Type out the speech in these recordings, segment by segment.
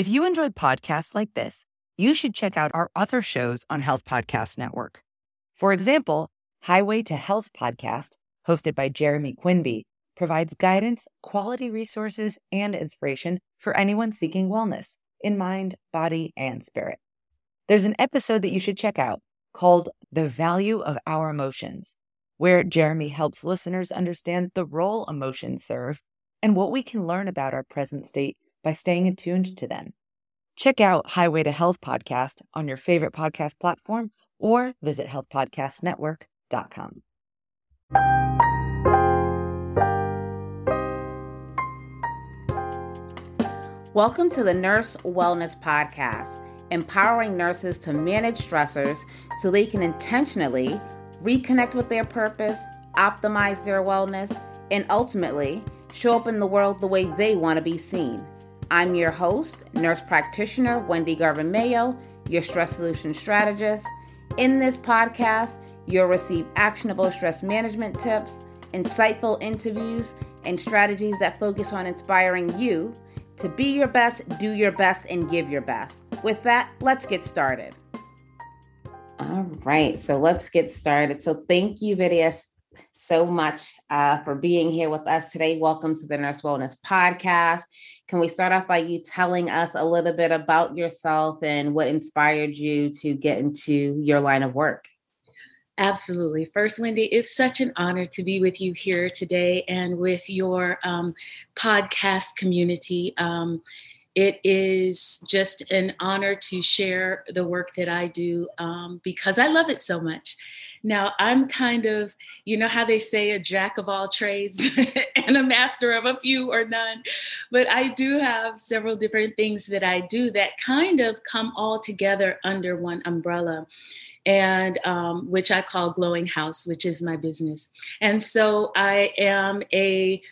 If you enjoyed podcasts like this, you should check out our other shows on Health Podcast Network. For example, Highway to Health podcast, hosted by Jeremy Quinby, provides guidance, quality resources, and inspiration for anyone seeking wellness in mind, body, and spirit. There's an episode that you should check out called The Value of Our Emotions, where Jeremy helps listeners understand the role emotions serve and what we can learn about our present state by staying attuned to them. Check out Highway to Health podcast on your favorite podcast platform or visit healthpodcastnetwork.com. Welcome to the Nurse Wellness Podcast, empowering nurses to manage stressors so they can intentionally reconnect with their purpose, optimize their wellness, and ultimately show up in the world the way they want to be seen. I'm your host, nurse practitioner Wendy Garvin Mayo, your stress solution strategist. In this podcast, you'll receive actionable stress management tips, insightful interviews, and strategies that focus on inspiring you to be your best, do your best, and give your best. With that, let's get started. All right, so let's get started. So, thank you, Vedya, so much uh, for being here with us today. Welcome to the Nurse Wellness Podcast. Can we start off by you telling us a little bit about yourself and what inspired you to get into your line of work? Absolutely. First, Wendy, it's such an honor to be with you here today and with your um, podcast community. Um, it is just an honor to share the work that I do um, because I love it so much. Now, I'm kind of, you know how they say a jack of all trades and a master of a few or none, but I do have several different things that I do that kind of come all together under one umbrella and um, which I call Glowing House, which is my business. And so I am a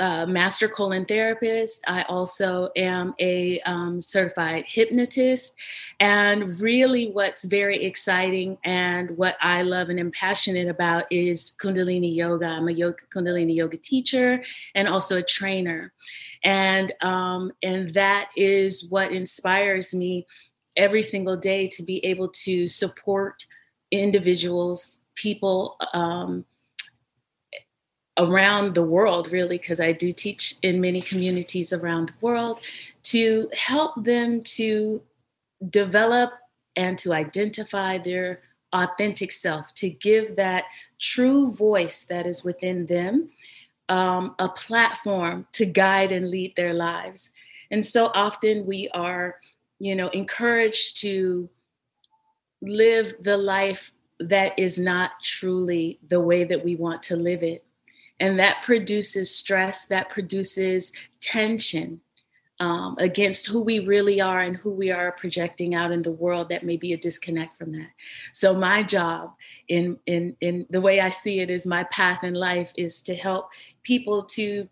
master colon therapist. I also am a um, certified hypnotist. And really, what's very exciting and what I love and am passionate about is Kundalini Yoga. I'm a yoga, Kundalini Yoga teacher and also a trainer. And, um, and that is what inspires me every single day to be able to support individuals, people, um, around the world, really, because I do teach in many communities around the world, to help them to develop and to identify their authentic self, to give that true voice that is within them um, a platform to guide and lead their lives. And so often we are, you know, encouraged to live the life that is not truly the way that we want to live it and that produces stress, that produces tension um, against who we really are and who we are projecting out in the world that may be a disconnect from that. So my job in in in the way I see it is my path in life is to help people to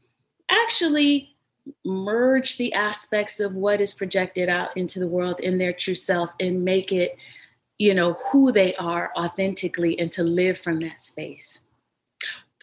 actually merge the aspects of what is projected out into the world in their true self and make it you know who they are authentically and to live from that space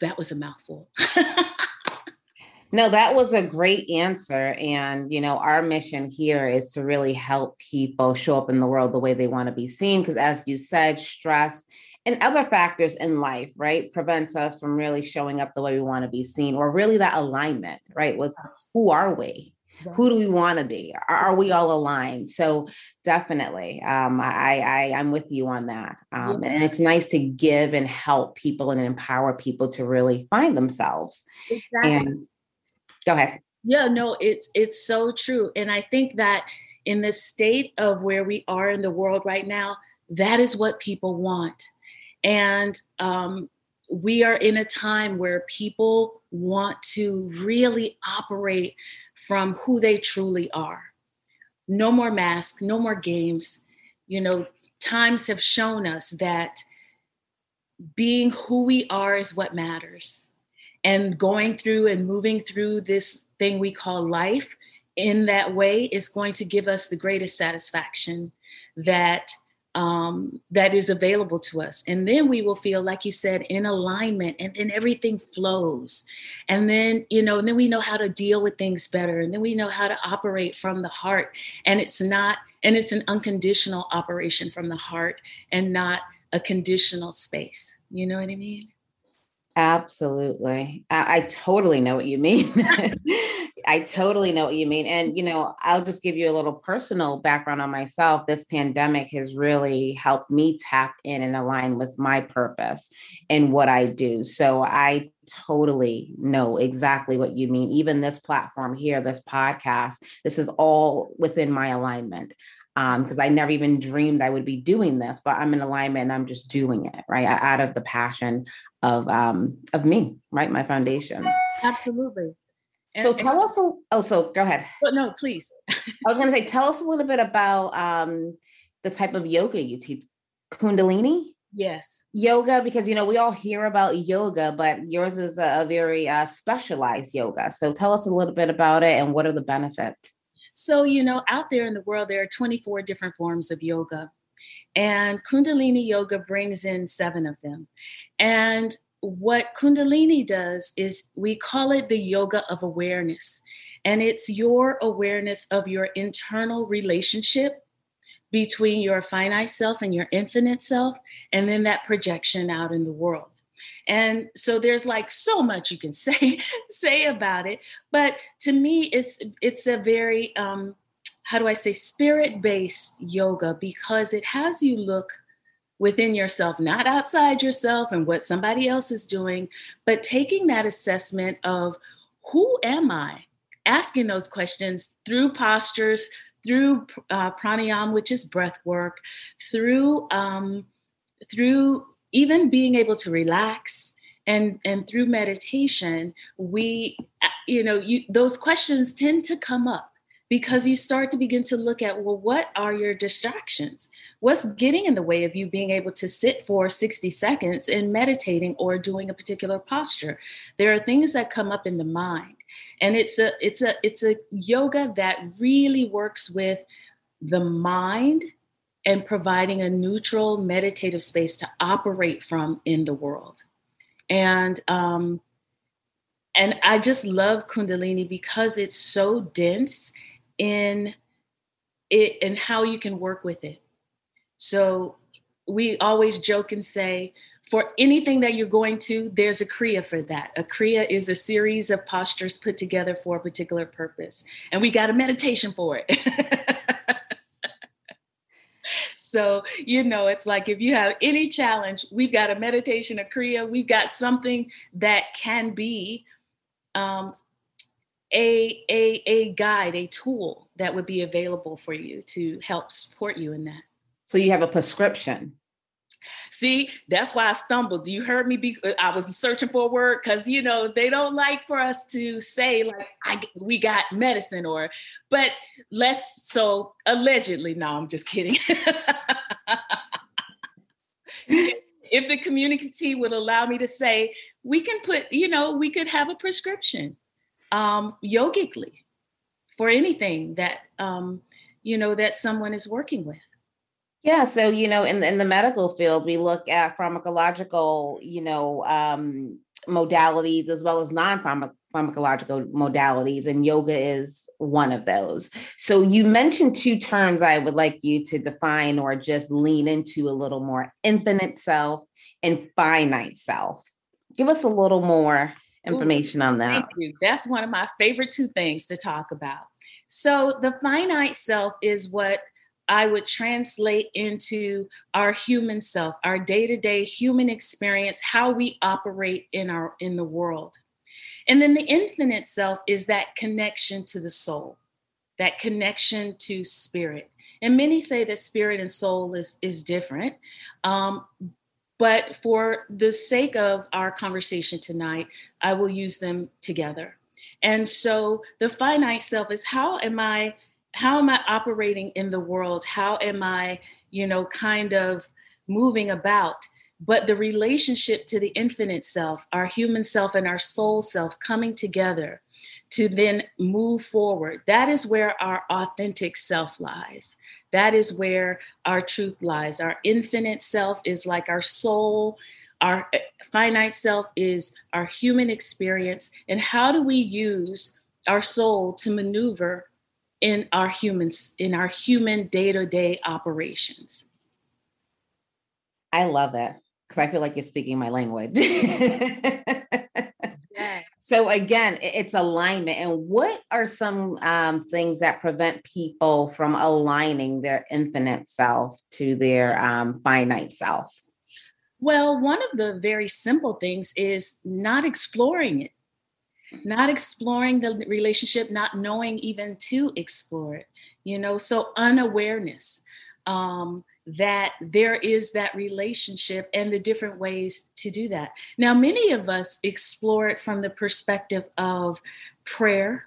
that was a mouthful. no, that was a great answer. And, you know, our mission here is to really help people show up in the world the way they want to be seen. Because, as you said, stress and other factors in life, right, prevents us from really showing up the way we want to be seen, or really that alignment, right, with who are we? Who do we want to be? Are, we all aligned? So definitely um, I, I i'm with you on that um, and it's nice to give and help people and empower people to really find themselves. Exactly. and go ahead. Yeah no it's it's so true and i think that in the state of where we are in the world right now that is what people want. And um, we are in a time where people want to really operate from who they truly are. No more masks, no more games. You know, times have shown us that being who we are is what matters. And going through and moving through this thing we call life in that way is going to give us the greatest satisfaction that um, that is available to us. And then we will feel, like you said, in alignment, and then everything flows. And then, you know, and then we know how to deal with things better. And then we know how to operate from the heart. And it's not, and it's an unconditional operation from the heart and not a conditional space. You know what I mean? Absolutely. I, I, totally know what you mean. I totally know what you mean. And, you know, I'll just give you a little personal background on myself. This pandemic has really helped me tap in and align with my purpose and what I do. So I totally know exactly what you mean. Even this platform here, this podcast, this is all within my alignment because um, I never even dreamed I would be doing this, but I'm in alignment and I'm just doing it right out of the passion of um, of me, right? My foundation. Absolutely. And, so tell us. A, oh, so go ahead. But no, please. I was going to say, tell us a little bit about um, the type of yoga you teach. Kundalini. Yes. Yoga, because you know we all hear about yoga, but yours is a, a very uh, specialized yoga. So tell us a little bit about it and what are the benefits. So, you know, out there in the world, there are 24 different forms of yoga, and Kundalini yoga brings in seven of them. And what Kundalini does is we call it the yoga of awareness. And it's your awareness of your internal relationship between your finite self and your infinite self, and then that projection out in the world. And so there's like so much you can say say about it, but to me, it's it's a very um, how do I say spirit based yoga because it has you look within yourself, not outside yourself and what somebody else is doing, but taking that assessment of who am I? Asking those questions through postures, through uh, pranayama, which is breath work, through um, through even being able to relax and and through meditation we uh, you know you those questions tend to come up because you start to begin to look at well what are your distractions what's getting in the way of you being able to sit for 60 seconds in meditating or doing a particular posture there are things that come up in the mind and it's a it's a it's a yoga that really works with the mind and providing a neutral meditative space to operate from in the world. And um, and I just love Kundalini because it's so dense in it and how you can work with it. So we always joke and say, for anything that you're going to, there's a Kriya for that. A Kriya is a series of postures put together for a particular purpose. And we got a meditation for it. So, you know, it's like if you have any challenge, we've got a meditation, a Kriya, we've got something that can be um, a, a, a guide, a tool that would be available for you to help support you in that. So you have a prescription. See, that's why I stumbled. Do you heard me be I was searching for a word because you know they don't like for us to say like I we got medicine or but let's so allegedly, no, I'm just kidding. if the community would allow me to say, we can put, you know, we could have a prescription um, yogically for anything that um, you know that someone is working with. Yeah, so you know, in in the medical field, we look at pharmacological, you know, um, modalities as well as non-pharmacological modalities, and yoga is one of those. So you mentioned two terms I would like you to define or just lean into a little more: infinite self and finite self. Give us a little more information Ooh, on that. Thank you. That's one of my favorite two things to talk about. So the finite self is what I would translate into our human self, our day-to-day human experience, how we operate in our in the world. And then the infinite self is that connection to the soul, that connection to spirit. And many say that spirit and soul is, is different. Um, but for the sake of our conversation tonight, I will use them together. And so the finite self is how am I how am I operating in the world? How am I, you know, kind of moving about? But the relationship to the infinite self, our human self and our soul self coming together to then move forward. That is where our authentic self lies. That is where our truth lies. Our infinite self is like our soul. Our eh, finite self is our human experience. And how do we use our soul to maneuver in our humans in our human day-to-day operations? I love it because I feel like you're speaking my language. So again, it's alignment. And what are some um, things that prevent people from aligning their infinite self to their um, finite self? Well, one of the very simple things is not exploring it, not exploring the relationship, not knowing even to explore it. You know, so unawareness. Um, that there is that relationship and the different ways to do that. Now, many of us explore it from the perspective of prayer,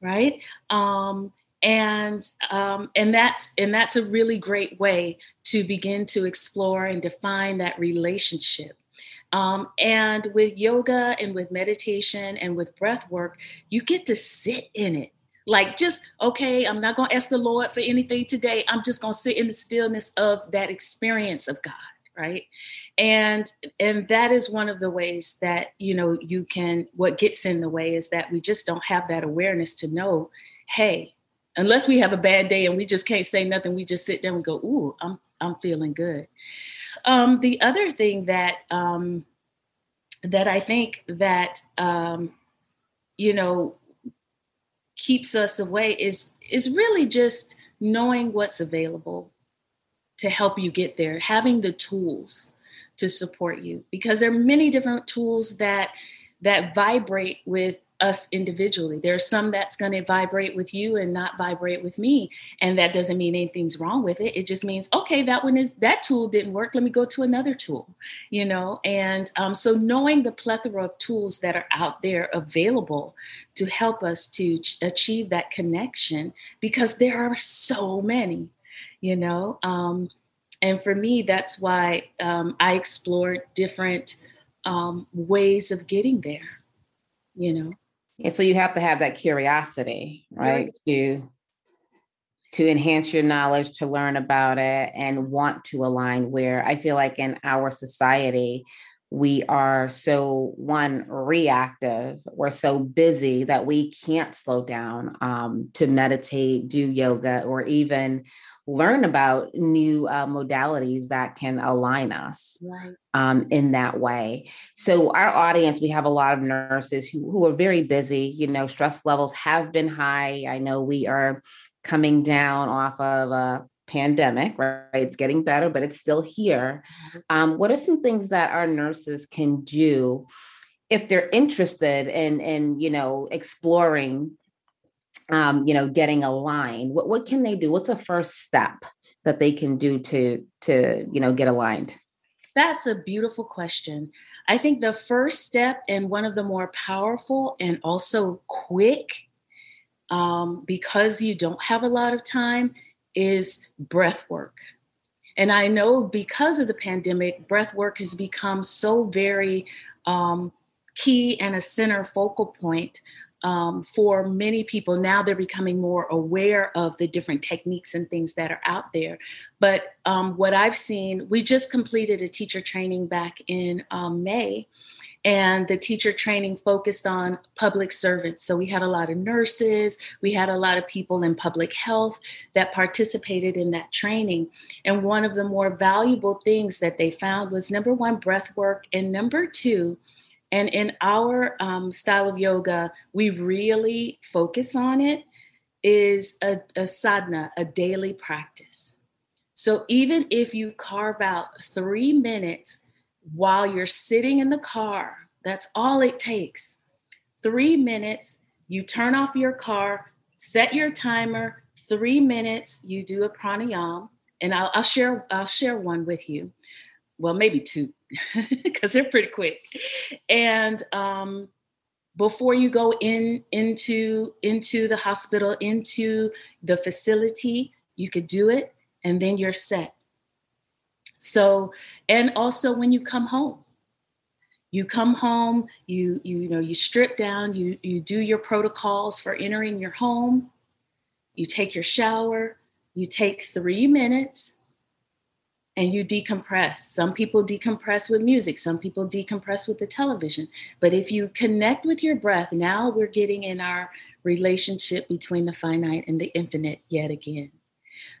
right? Um, and um, and that's and that's a really great way to begin to explore and define that relationship. Um, and with yoga and with meditation and with breath work, you get to sit in it like, just, okay, I'm not going to ask the Lord for anything today. I'm just going to sit in the stillness of that experience of God right and and that is one of the ways that you know you can what gets in the way is that we just don't have that awareness to know hey unless we have a bad day and we just can't say nothing we just sit there and go ooh i'm i'm feeling good um the other thing that um that i think that um you know keeps us away is is really just knowing what's available to help you get there having the tools to support you because there are many different tools that that vibrate with us individually. There's some that's going to vibrate with you and not vibrate with me. And that doesn't mean anything's wrong with it. It just means, okay, that one is, that tool didn't work. Let me go to another tool, you know? And um, so knowing the plethora of tools that are out there available to help us to ch- achieve that connection, because there are so many, you know? Um, and for me, that's why um, I explored different um, ways of getting there, you know? And so you have to have that curiosity, right? To to enhance your knowledge, to learn about it and want to align where I feel like in our society, we are so one reactive we're so busy that we can't slow down um, to meditate do yoga or even learn about new uh, modalities that can align us right. um, in that way. So, our audience, we have a lot of nurses who, who are very busy. You know, stress levels have been high. I know we are coming down off of a pandemic, right? It's getting better, but it's still here. Mm-hmm. Um, what are some things that our nurses can do? if they're interested in in you know exploring um, you know, getting aligned? What what can they do? What's a first step that they can do to to you know get aligned? That's a beautiful question. I think the first step and one of the more powerful and also quick, um, because you don't have a lot of time, is breath work. And I know because of the pandemic, breath work has become so very um, key and a center focal point um, for many people now they're becoming more aware of the different techniques and things that are out there but um, what i've seen we just completed a teacher training back in um, may and the teacher training focused on public servants. So we had a lot of nurses, we had a lot of people in public health that participated in that training. And one of the more valuable things that they found was number one, breath work, and number two, and in our um, style of yoga, we really focus on it is a, a sadhana, a daily practice. So even if you carve out three minutes while you're sitting in the car, that's all it takes. Three minutes, you turn off your car, set your timer, three minutes, you do a pranayam, and I'll, I'll share I'll share one with you. Well, maybe two because they're pretty quick. And um, before you go in into into the hospital, into the facility, you could do it, and then you're set. So, and also when you come home, You come home, you you, you know, you strip down, you you do your protocols for entering your home, you take your shower, you take 3 minutes and you decompress. Some people decompress with music, some people decompress with the television. But if you connect with your breath, now we're getting in our relationship between the finite and the infinite yet again.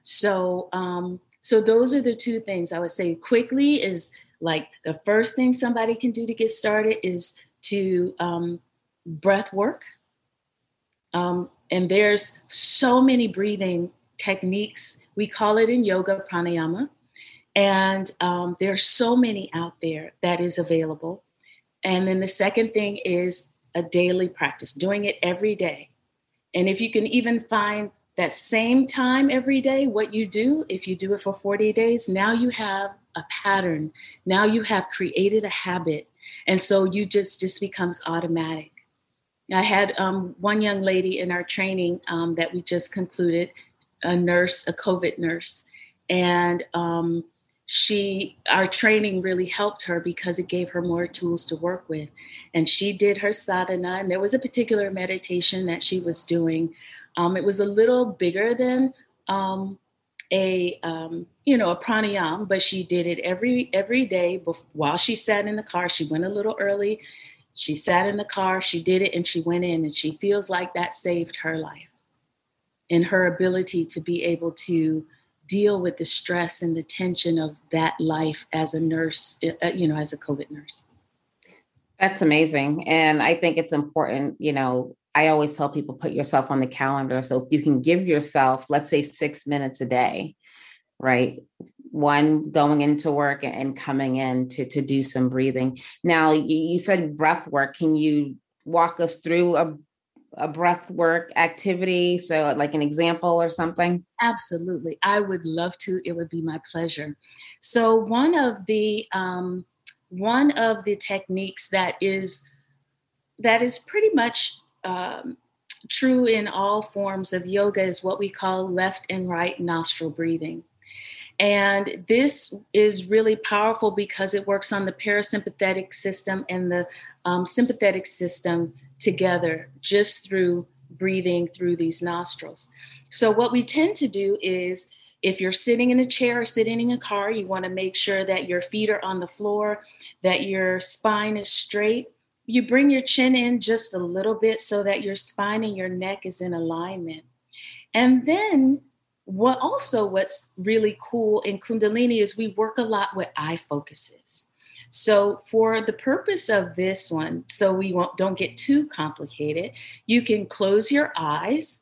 So, um, so those are the two things I would say quickly is like the first thing somebody can do to get started is to um, breath work. Um, and there's so many breathing techniques. We call it in yoga pranayama. And um, there are so many out there that is available. And then the second thing is a daily practice, doing it every day. And if you can even find that same time every day, what you do, if you do it for 40 days, now you have a pattern. Now you have created a habit. And so you just just becomes automatic. I had um, one young lady in our training um, that we just concluded, a nurse, a COVID nurse, and um, she our training really helped her because it gave her more tools to work with and she did her sadhana and there was a particular meditation that she was doing um, it was a little bigger than um, a um, you know a pranayam but she did it every every day before, while she sat in the car she went a little early she sat in the car she did it and she went in and she feels like that saved her life and her ability to be able to deal with the stress and the tension of that life as a nurse, uh, you know, as a COVID nurse. That's amazing. And I think it's important, you know, I always tell people put yourself on the calendar. So if you can give yourself, let's say six minutes a day, right? One going into work and coming in to, to do some breathing. Now, you, said breath work. Can you walk us through a a breath work activity? So, like an example or something? Absolutely. I would love to. It would be my pleasure. So, one of the um, one of the techniques that is that is pretty much um, true in all forms of yoga is what we call left and right nostril breathing. And this is really powerful because it works on the parasympathetic system and the um, sympathetic system together just through breathing through these nostrils. So, what we tend to do is if you're sitting in a chair or sitting in a car, you want to make sure that your feet are on the floor, that your spine is straight. You bring your chin in just a little bit so that your spine and your neck is in alignment. And then what also what's really cool in kundalini is we work a lot with eye focuses so, for the purpose of this one, so we won't, don't get too complicated, you can close your eyes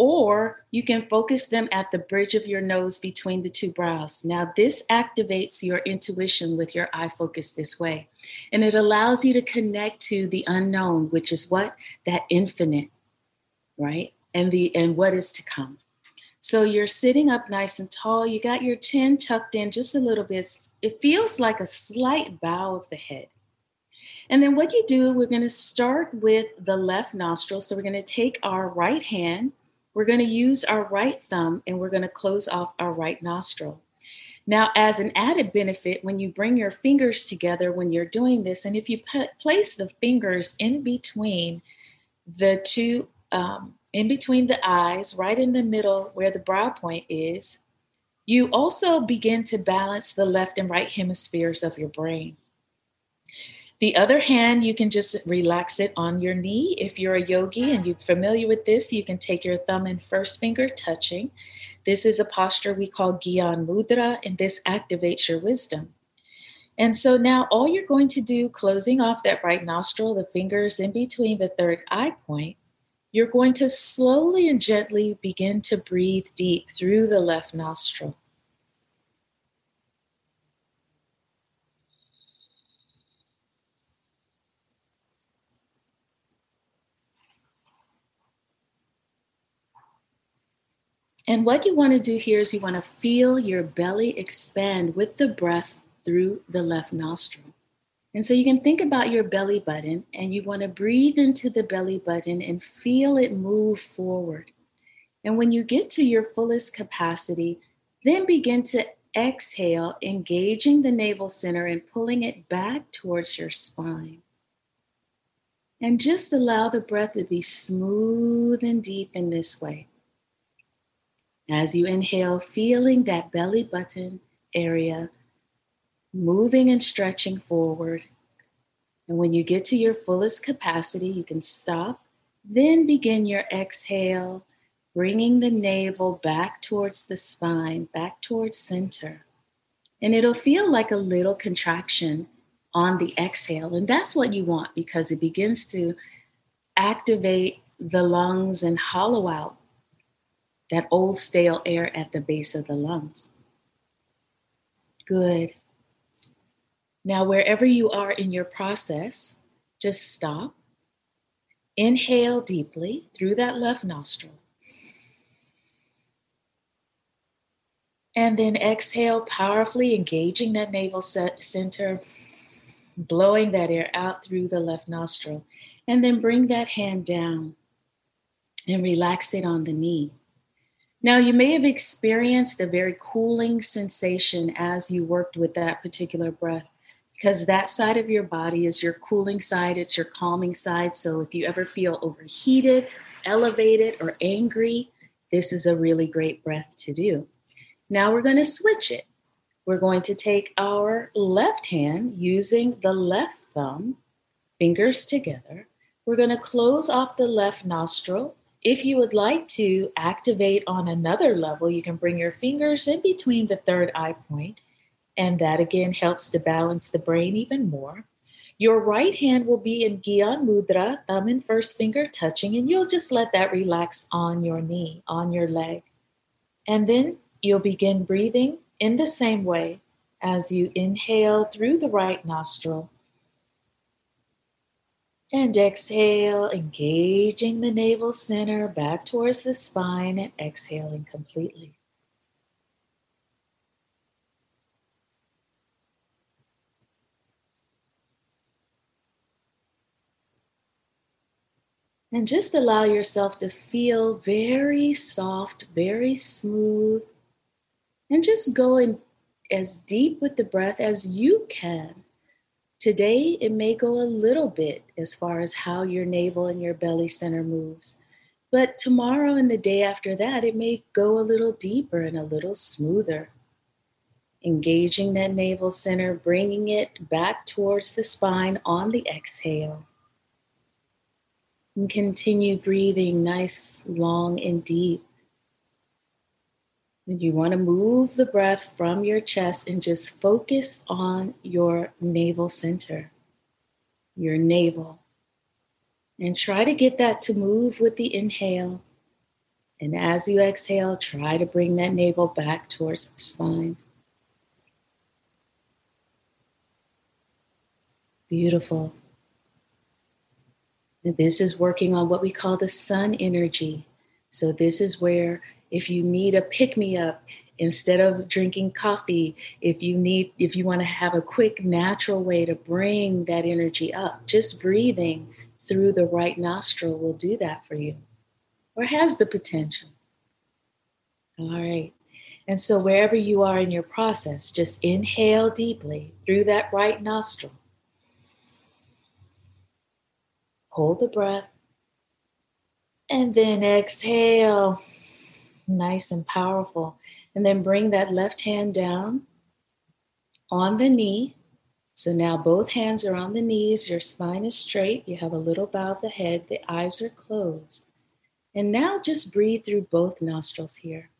or you can focus them at the bridge of your nose between the two brows. Now, this activates your intuition with your eye focus this way, and it allows you to connect to the unknown, which is what that infinite, right? And the and what is to come. So you're sitting up nice and tall. You got your chin tucked in just a little bit. It feels like a slight bow of the head. And then what you do, we're going to start with the left nostril. So we're going to take our right hand, we're going to use our right thumb, and we're going to close off our right nostril. Now, as an added benefit, when you bring your fingers together when you're doing this, and if you put, place the fingers in between the two um, in between the eyes, right in the middle where the brow point is, you also begin to balance the left and right hemispheres of your brain. The other hand, you can just relax it on your knee. If you're a yogi and you're familiar with this, you can take your thumb and first finger touching. This is a posture we call Gyan Mudra, and this activates your wisdom. And so now all you're going to do, closing off that right nostril, the fingers in between the third eye point, you're going to slowly and gently begin to breathe deep through the left nostril. And what you want to do here is you want to feel your belly expand with the breath through the left nostril. And so you can think about your belly button and you want to breathe into the belly button and feel it move forward. And when you get to your fullest capacity, then begin to exhale, engaging the navel center and pulling it back towards your spine. And just allow the breath to be smooth and deep in this way. As you inhale, feeling that belly button area moving and stretching forward. And when you get to your fullest capacity, you can stop, then begin your exhale, bringing the navel back towards the spine, back towards center. And it'll feel like a little contraction on the exhale. And that's what you want because it begins to activate the lungs and hollow out that old stale air at the base of the lungs. Good. Now, wherever you are in your process, just stop. Inhale deeply through that left nostril. And then exhale powerfully, engaging that navel center, blowing that air out through the left nostril. And then bring that hand down and relax it on the knee. Now, you may have experienced a very cooling sensation as you worked with that particular breath because that side of your body is your cooling side, it's your calming side. So, if you ever feel overheated, elevated, or angry, this is a really great breath to do. Now, we're going to switch it. We're going to take our left hand using the left thumb, fingers together. We're going to close off the left nostril if you would like to activate on another level, you can bring your fingers in between the third eye point, and that again helps to balance the brain even more. Your right hand will be in Gyan Mudra, thumb and first finger touching, and you'll just let that relax on your knee, on your leg. And then you'll begin breathing in the same way as you inhale through the right nostril and exhale, engaging the navel center back towards the spine and exhaling completely. And just allow yourself to feel very soft, very smooth, and just go in as deep with the breath as you can Today, it may go a little bit as far as how your navel and your belly center moves. But tomorrow and the day after that, it may go a little deeper and a little smoother. Engaging that navel center, bringing it back towards the spine on the exhale. And continue breathing nice, long, and deep. You want to move the breath from your chest and just focus on your navel center, your navel. And try to get that to move with the inhale. And as you exhale, try to bring that navel back towards the spine. Beautiful. And this is working on what we call the sun energy. So, this is where if you need a pick me up instead of drinking coffee if you need if you want to have a quick natural way to bring that energy up just breathing through the right nostril will do that for you or has the potential. All right. And so wherever you are in your process just inhale deeply through that right nostril. Hold the breath. And then exhale nice and powerful. And then bring that left hand down on the knee. So now both hands are on the knees, your spine is straight, you have a little bow of the head, the eyes are closed. And now just breathe through both nostrils here.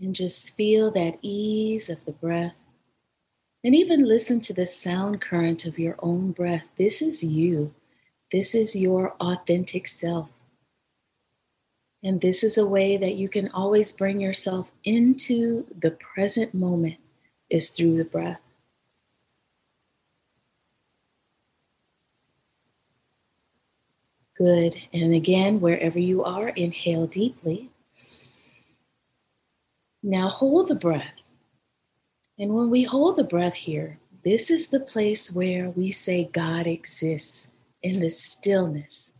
And just feel that ease of the breath. And even listen to the sound current of your own breath. This is you. This is your authentic self. And this is a way that you can always bring yourself into the present moment is through the breath. Good. And again, wherever you are, inhale deeply. Now hold the breath. And when we hold the breath here, this is the place where we say God exists. in the stillness.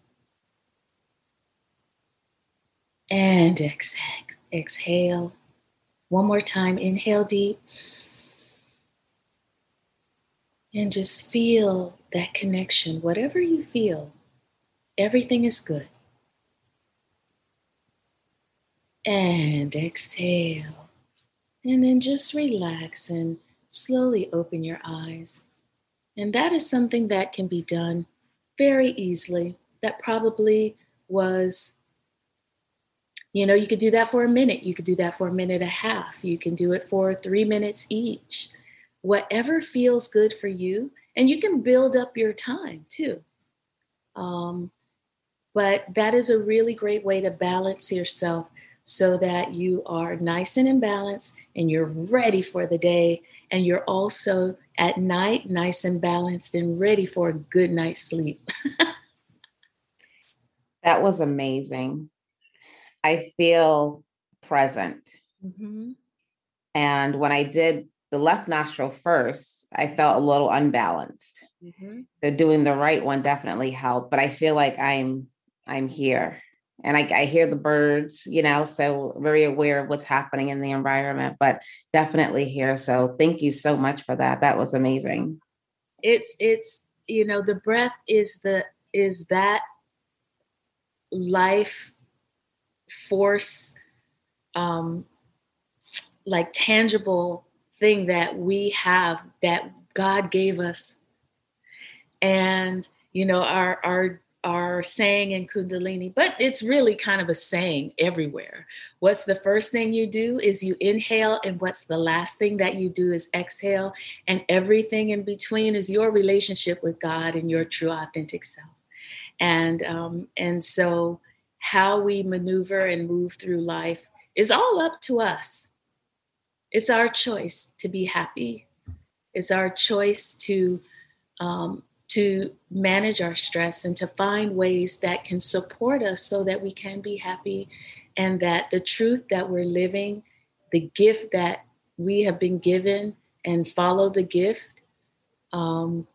And exhale. Exhale. One more time. Inhale deep. And just feel that connection. Whatever you feel, everything is good. And exhale. And then just relax and slowly open your eyes. And that is something that can be done very easily. That probably was, you know, you could do that for a minute. You could do that for a minute and a half. You can do it for three minutes each. Whatever feels good for you. And you can build up your time too. Um, but that is a really great way to balance yourself so that you are nice and in balance and you're ready for the day and you're also at night nice and balanced and ready for a good night's sleep. that was amazing. I feel present. Mm-hmm. And when I did the left nostril first, I felt a little unbalanced. Mm-hmm. So doing the right one definitely helped, but I feel like I'm I'm here and I, I, hear the birds, you know, so very aware of what's happening in the environment, but definitely here. So thank you so much for that. That was amazing. It's it's you know the breath is the is that life force um like tangible thing that we have that God gave us and you know our our are saying in Kundalini, but it's really kind of a saying everywhere. What's the first thing you do is you inhale, and what's the last thing that you do is exhale, and everything in between is your relationship with God and your true authentic self. And um, and so how we maneuver and move through life is all up to us. It's our choice to be happy. It's our choice to um, to manage our stress and to find ways that can support us so that we can be happy and that the truth that we're living, the gift that we have been given, and follow the gift, um,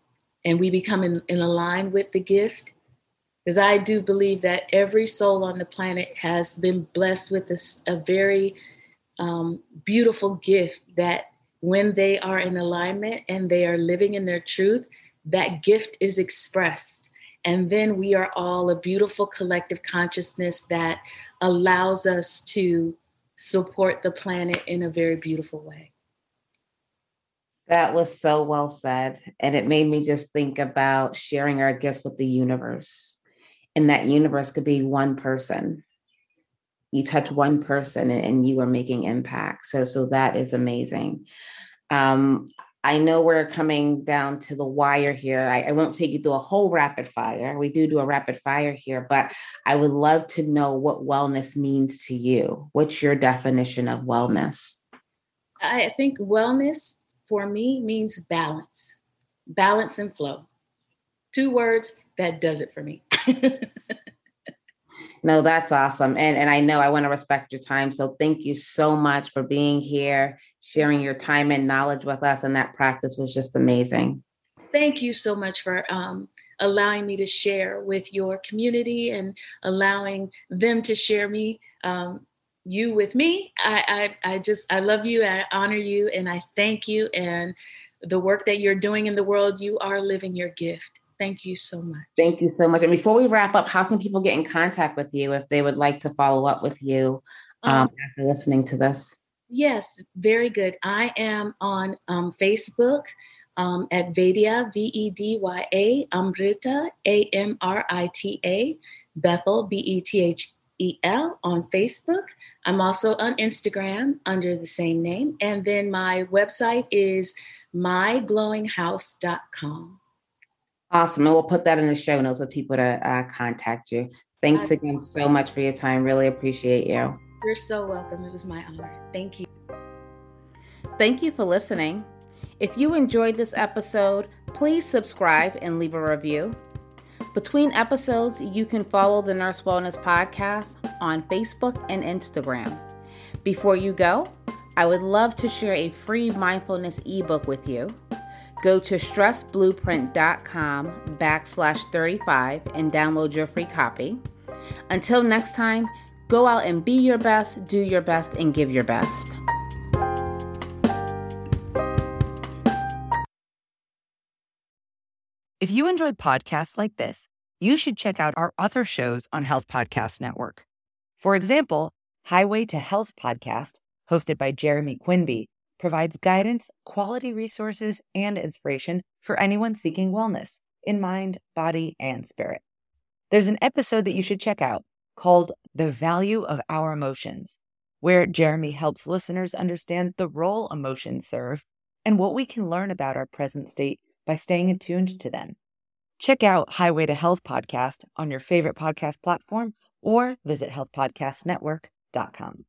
and we become in, in line with the gift. Because I do believe that every soul on the planet has been blessed with a, a very um, beautiful gift that when they are in alignment and they are living in their truth, that gift is expressed. And then we are all a beautiful collective consciousness that allows us to support the planet in a very beautiful way. That was so well said. And it made me just think about sharing our gifts with the universe. And that universe could be one person. You touch one person and you are making impact. So so that is amazing. Um, I know we're coming down to the wire here. I, I, won't take you through a whole rapid fire. We do do a rapid fire here, but I would love to know what wellness means to you. What's your definition of wellness? I think wellness for me means balance, balance and flow. Two words that does it for me. no, that's awesome. And, and I know I want to respect your time. So thank you so much for being here sharing your time and knowledge with us. And that practice was just amazing. Thank you so much for um, allowing me to share with your community and allowing them to share me. Um, you with me. I, I I just I love you. I honor you, and I thank you. And the work that you're doing in the world, you are living your gift. Thank you so much. Thank you so much. And before we wrap up, how can people get in contact with you if they would like to follow up with you um, um, after listening to this? Yes, very good. I am on um, Facebook um, at Vedya, V E D Y A, Amrita, A M R I T A, Bethel, B E T H E L on Facebook. I'm also on Instagram under the same name. And then my website is myglowinghouse.com. Awesome. And we'll put that in the show notes for people to uh, contact you. Thanks again so much for your time. Really appreciate you. You're so welcome. It was my honor. Thank you. Thank you for listening. If you enjoyed this episode, please subscribe and leave a review. Between episodes, you can follow the Nurse Wellness Podcast on Facebook and Instagram. Before you go, I would love to share a free mindfulness ebook with you. Go to stressblueprint.com backslash 35 and download your free copy. Until next time, go out and be your best, do your best, and give your best. If you enjoyed podcasts like this, you should check out our other shows on Health Podcast Network. For example, Highway to Health podcast, hosted by Jeremy Quinby, provides guidance, quality resources, and inspiration for anyone seeking wellness in mind, body, and spirit. There's an episode that you should check out called The Value of Our Emotions, where Jeremy helps listeners understand the role emotions serve and what we can learn about our present state by staying attuned to them. Check out Highway to Health podcast on your favorite podcast platform or visit healthpodcastnetwork.com.